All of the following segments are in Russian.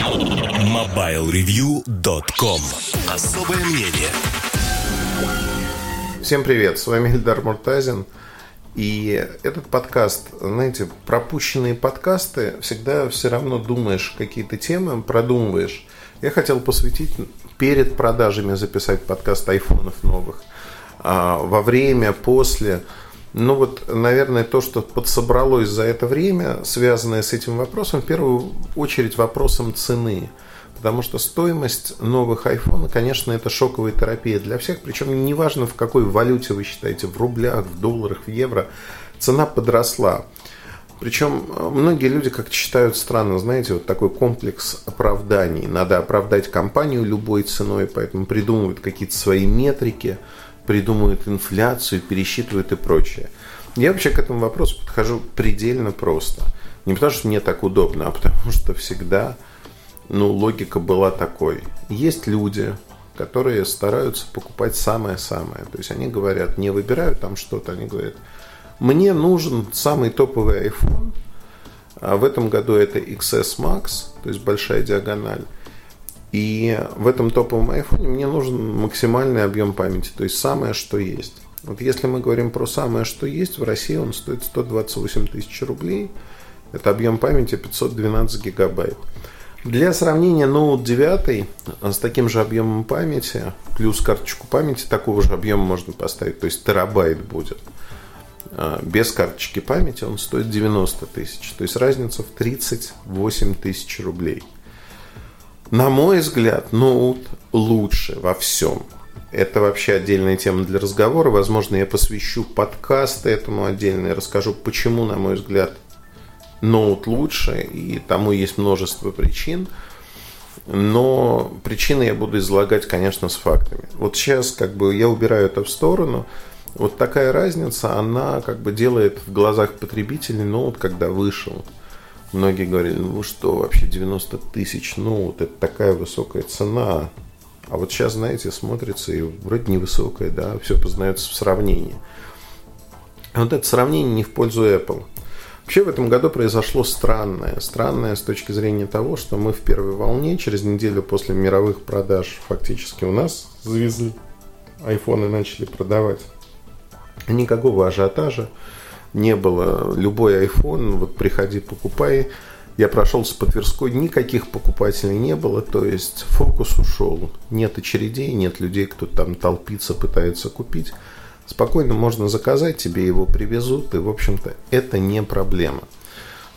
MobileReview.com Особое мнение Всем привет, с вами Эльдар Муртазин. И этот подкаст, знаете, пропущенные подкасты, всегда все равно думаешь какие-то темы, продумываешь. Я хотел посвятить перед продажами записать подкаст айфонов новых. А во время, после. Ну вот, наверное, то, что подсобралось за это время, связанное с этим вопросом, в первую очередь вопросом цены. Потому что стоимость новых iPhone, конечно, это шоковая терапия для всех. Причем неважно, в какой валюте вы считаете, в рублях, в долларах, в евро, цена подросла. Причем многие люди как-то считают странно, знаете, вот такой комплекс оправданий. Надо оправдать компанию любой ценой, поэтому придумывают какие-то свои метрики – придумывают инфляцию, пересчитывают и прочее. Я вообще к этому вопросу подхожу предельно просто. Не потому, что мне так удобно, а потому что всегда ну, логика была такой. Есть люди, которые стараются покупать самое-самое. То есть они говорят, не выбирают там что-то, они говорят, мне нужен самый топовый iPhone, а в этом году это XS Max, то есть большая диагональ. И в этом топовом iPhone мне нужен максимальный объем памяти, то есть самое, что есть. Вот если мы говорим про самое, что есть, в России он стоит 128 тысяч рублей. Это объем памяти 512 гигабайт. Для сравнения Note 9 с таким же объемом памяти, плюс карточку памяти такого же объема можно поставить, то есть терабайт будет. А, без карточки памяти он стоит 90 тысяч, то есть разница в 38 тысяч рублей – на мой взгляд, ноут лучше во всем. Это вообще отдельная тема для разговора. Возможно, я посвящу подкасты этому отдельно и расскажу, почему, на мой взгляд, ноут лучше. И тому есть множество причин. Но причины я буду излагать, конечно, с фактами. Вот сейчас как бы я убираю это в сторону. Вот такая разница, она как бы делает в глазах потребителей ноут, когда вышел – Многие говорили, ну что, вообще 90 тысяч, ну вот это такая высокая цена. А вот сейчас, знаете, смотрится и вроде невысокая, да, все познается в сравнении. А вот это сравнение не в пользу Apple. Вообще в этом году произошло странное. Странное с точки зрения того, что мы в первой волне, через неделю после мировых продаж, фактически у нас завезли, айфоны начали продавать. Никакого ажиотажа не было. Любой iPhone, вот приходи, покупай. Я прошелся по Тверской, никаких покупателей не было, то есть фокус ушел. Нет очередей, нет людей, кто там толпится, пытается купить. Спокойно можно заказать, тебе его привезут, и, в общем-то, это не проблема.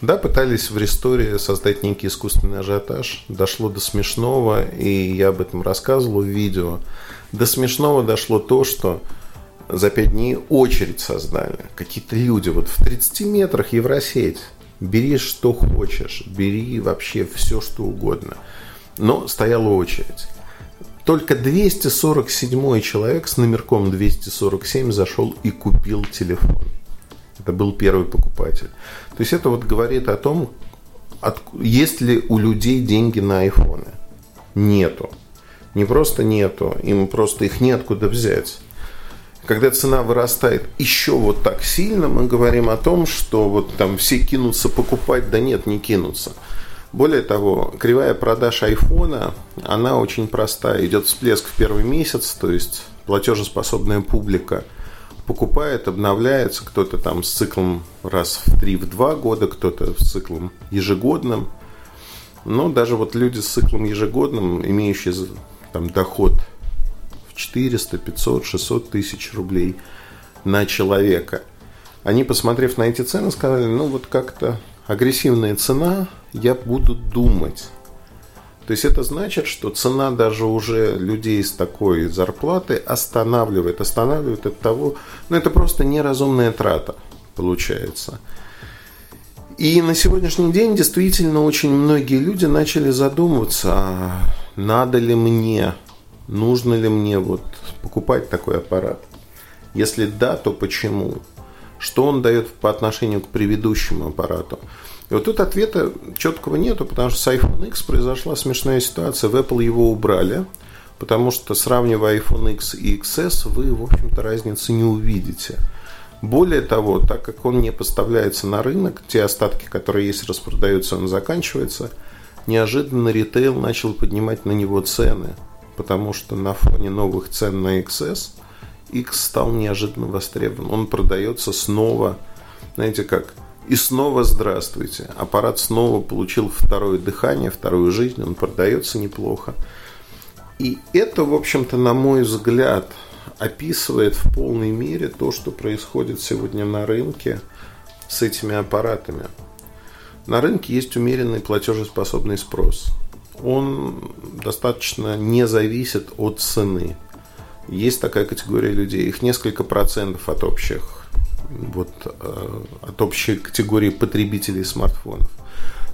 Да, пытались в Ресторе создать некий искусственный ажиотаж. Дошло до смешного, и я об этом рассказывал в видео. До смешного дошло то, что за пять дней очередь создали. Какие-то люди, вот в 30 метрах Евросеть. Бери что хочешь, бери вообще все, что угодно. Но стояла очередь. Только 247 человек с номерком 247 зашел и купил телефон. Это был первый покупатель. То есть это вот говорит о том, есть ли у людей деньги на айфоны. Нету. Не просто нету, им просто их неоткуда взять когда цена вырастает еще вот так сильно, мы говорим о том, что вот там все кинутся покупать, да нет, не кинутся. Более того, кривая продаж айфона, она очень простая. Идет всплеск в первый месяц, то есть платежеспособная публика покупает, обновляется, кто-то там с циклом раз в три, в два года, кто-то с циклом ежегодным. Но даже вот люди с циклом ежегодным, имеющие там доход 400, 500, 600 тысяч рублей на человека. Они, посмотрев на эти цены, сказали, ну вот как-то агрессивная цена, я буду думать. То есть это значит, что цена даже уже людей с такой зарплаты останавливает. Останавливает от того, ну это просто неразумная трата получается. И на сегодняшний день действительно очень многие люди начали задумываться, а надо ли мне нужно ли мне вот покупать такой аппарат? Если да, то почему? Что он дает по отношению к предыдущему аппарату? И вот тут ответа четкого нету, потому что с iPhone X произошла смешная ситуация. В Apple его убрали, потому что сравнивая iPhone X и XS, вы, в общем-то, разницы не увидите. Более того, так как он не поставляется на рынок, те остатки, которые есть, распродаются, он заканчивается – неожиданно ритейл начал поднимать на него цены, потому что на фоне новых цен на XS X стал неожиданно востребован. Он продается снова, знаете как, и снова здравствуйте. Аппарат снова получил второе дыхание, вторую жизнь, он продается неплохо. И это, в общем-то, на мой взгляд, описывает в полной мере то, что происходит сегодня на рынке с этими аппаратами. На рынке есть умеренный платежеспособный спрос. Он достаточно не зависит от цены. Есть такая категория людей, их несколько процентов от общих, вот, э, от общей категории потребителей смартфонов.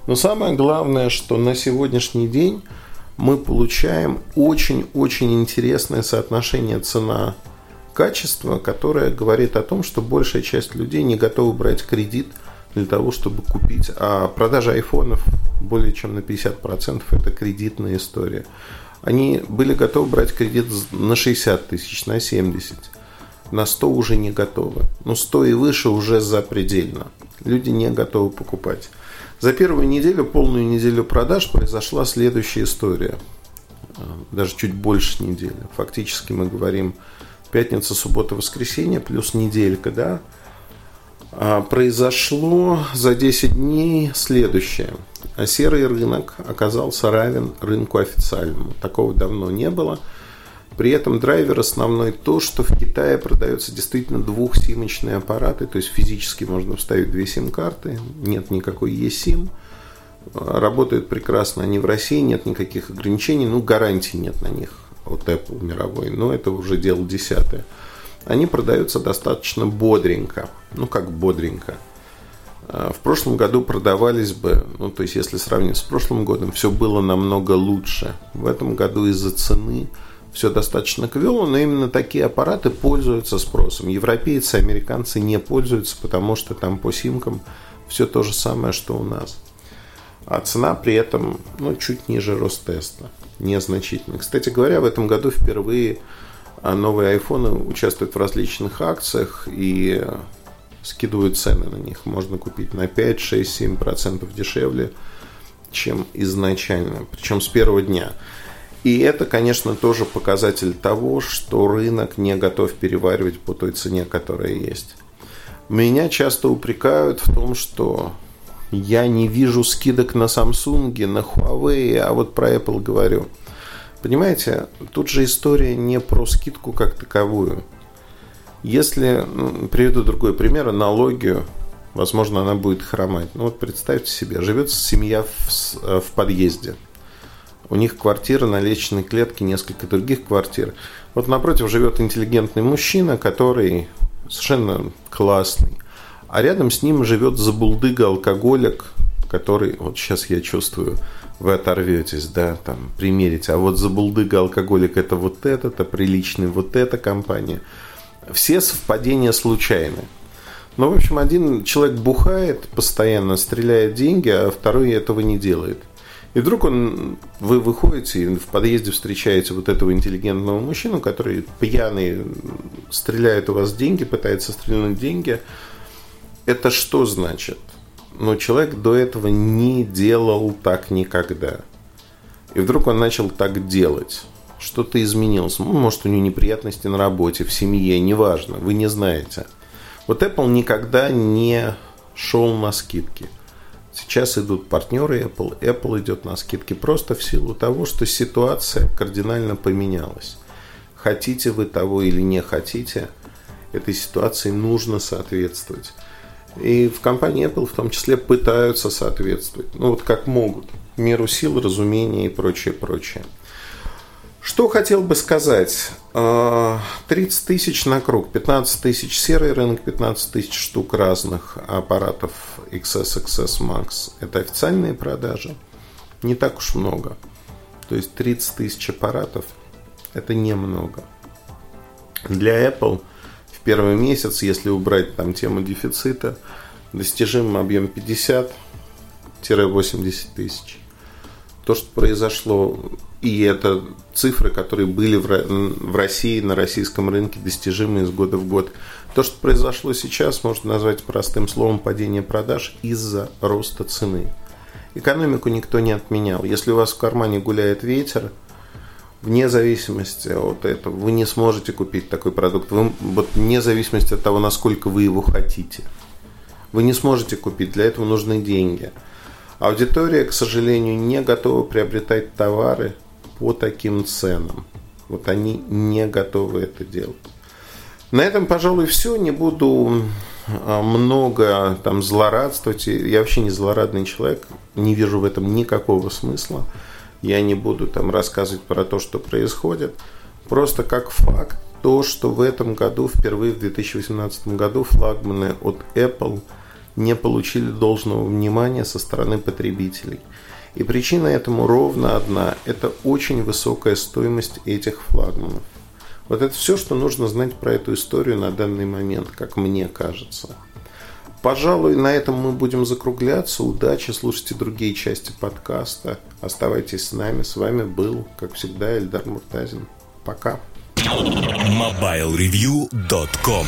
Но самое главное, что на сегодняшний день мы получаем очень-очень интересное соотношение цена-качество, которое говорит о том, что большая часть людей не готова брать кредит для того, чтобы купить. А продажа айфонов более чем на 50% это кредитная история. Они были готовы брать кредит на 60 тысяч, на 70. На 100 уже не готовы. Но 100 и выше уже запредельно. Люди не готовы покупать. За первую неделю, полную неделю продаж произошла следующая история. Даже чуть больше недели. Фактически мы говорим пятница, суббота, воскресенье плюс неделька, да? А произошло за 10 дней следующее – а серый рынок оказался равен рынку официальному. Такого давно не было. При этом драйвер основной то, что в Китае продаются действительно двухсимочные аппараты, то есть физически можно вставить две сим-карты, нет никакой eSIM, работают прекрасно они в России, нет никаких ограничений, ну гарантий нет на них от Apple мировой, но это уже дело десятое. Они продаются достаточно бодренько, ну как бодренько – а, в прошлом году продавались бы, ну то есть если сравнить с прошлым годом, все было намного лучше. В этом году из-за цены все достаточно квело, но именно такие аппараты пользуются спросом. Европейцы, американцы не пользуются, потому что там по симкам все то же самое, что у нас. А цена при этом ну, чуть ниже Ростеста, незначительно. Кстати говоря, в этом году впервые новые айфоны участвуют в различных акциях, и скидывают цены на них. Можно купить на 5, 6, 7 процентов дешевле, чем изначально, причем с первого дня. И это, конечно, тоже показатель того, что рынок не готов переваривать по той цене, которая есть. Меня часто упрекают в том, что я не вижу скидок на Samsung, на Huawei, а вот про Apple говорю. Понимаете, тут же история не про скидку как таковую – если, ну, приведу другой пример, аналогию, возможно, она будет хромать. Ну вот представьте себе, живет семья в, э, в подъезде. У них квартира на лестничной клетке, несколько других квартир. Вот напротив живет интеллигентный мужчина, который совершенно классный. А рядом с ним живет забулдыга алкоголик, который, вот сейчас я чувствую, вы оторветесь, да, там, примерите. А вот забулдыга алкоголик это вот этот, а приличный вот эта компания – все совпадения случайны. Ну, в общем, один человек бухает постоянно, стреляет деньги, а второй этого не делает. И вдруг он, вы выходите и в подъезде встречаете вот этого интеллигентного мужчину, который пьяный стреляет у вас деньги, пытается стрельнуть деньги. Это что значит? Ну, человек до этого не делал так никогда. И вдруг он начал так делать что-то изменилось. Ну, может, у него неприятности на работе, в семье, неважно, вы не знаете. Вот Apple никогда не шел на скидки. Сейчас идут партнеры Apple, Apple идет на скидки просто в силу того, что ситуация кардинально поменялась. Хотите вы того или не хотите, этой ситуации нужно соответствовать. И в компании Apple в том числе пытаются соответствовать. Ну вот как могут. Меру сил, разумения и прочее, прочее. Что хотел бы сказать? 30 а, тысяч на круг, 15 тысяч серый рынок, 15 тысяч штук разных аппаратов XS, XS Max. Это официальные продажи. Не так уж много. То есть 30 тысяч аппаратов – это немного. Для Apple первый месяц, если убрать там тему дефицита, достижим объем 50-80 тысяч. То, что произошло и это цифры, которые были в России, на российском рынке, достижимы из года в год. То, что произошло сейчас, можно назвать простым словом падение продаж из-за роста цены. Экономику никто не отменял. Если у вас в кармане гуляет ветер, вне зависимости от этого, вы не сможете купить такой продукт. Вы, вот вне зависимости от того, насколько вы его хотите. Вы не сможете купить, для этого нужны деньги. Аудитория, к сожалению, не готова приобретать товары по таким ценам. Вот они не готовы это делать. На этом, пожалуй, все. Не буду а, много там злорадствовать. Я вообще не злорадный человек. Не вижу в этом никакого смысла. Я не буду там рассказывать про то, что происходит. Просто как факт то, что в этом году, впервые в 2018 году, флагманы от Apple не получили должного внимания со стороны потребителей. И причина этому ровно одна – это очень высокая стоимость этих флагманов. Вот это все, что нужно знать про эту историю на данный момент, как мне кажется. Пожалуй, на этом мы будем закругляться. Удачи, слушайте другие части подкаста. Оставайтесь с нами. С вами был, как всегда, Эльдар Муртазин. Пока. MobileReview.com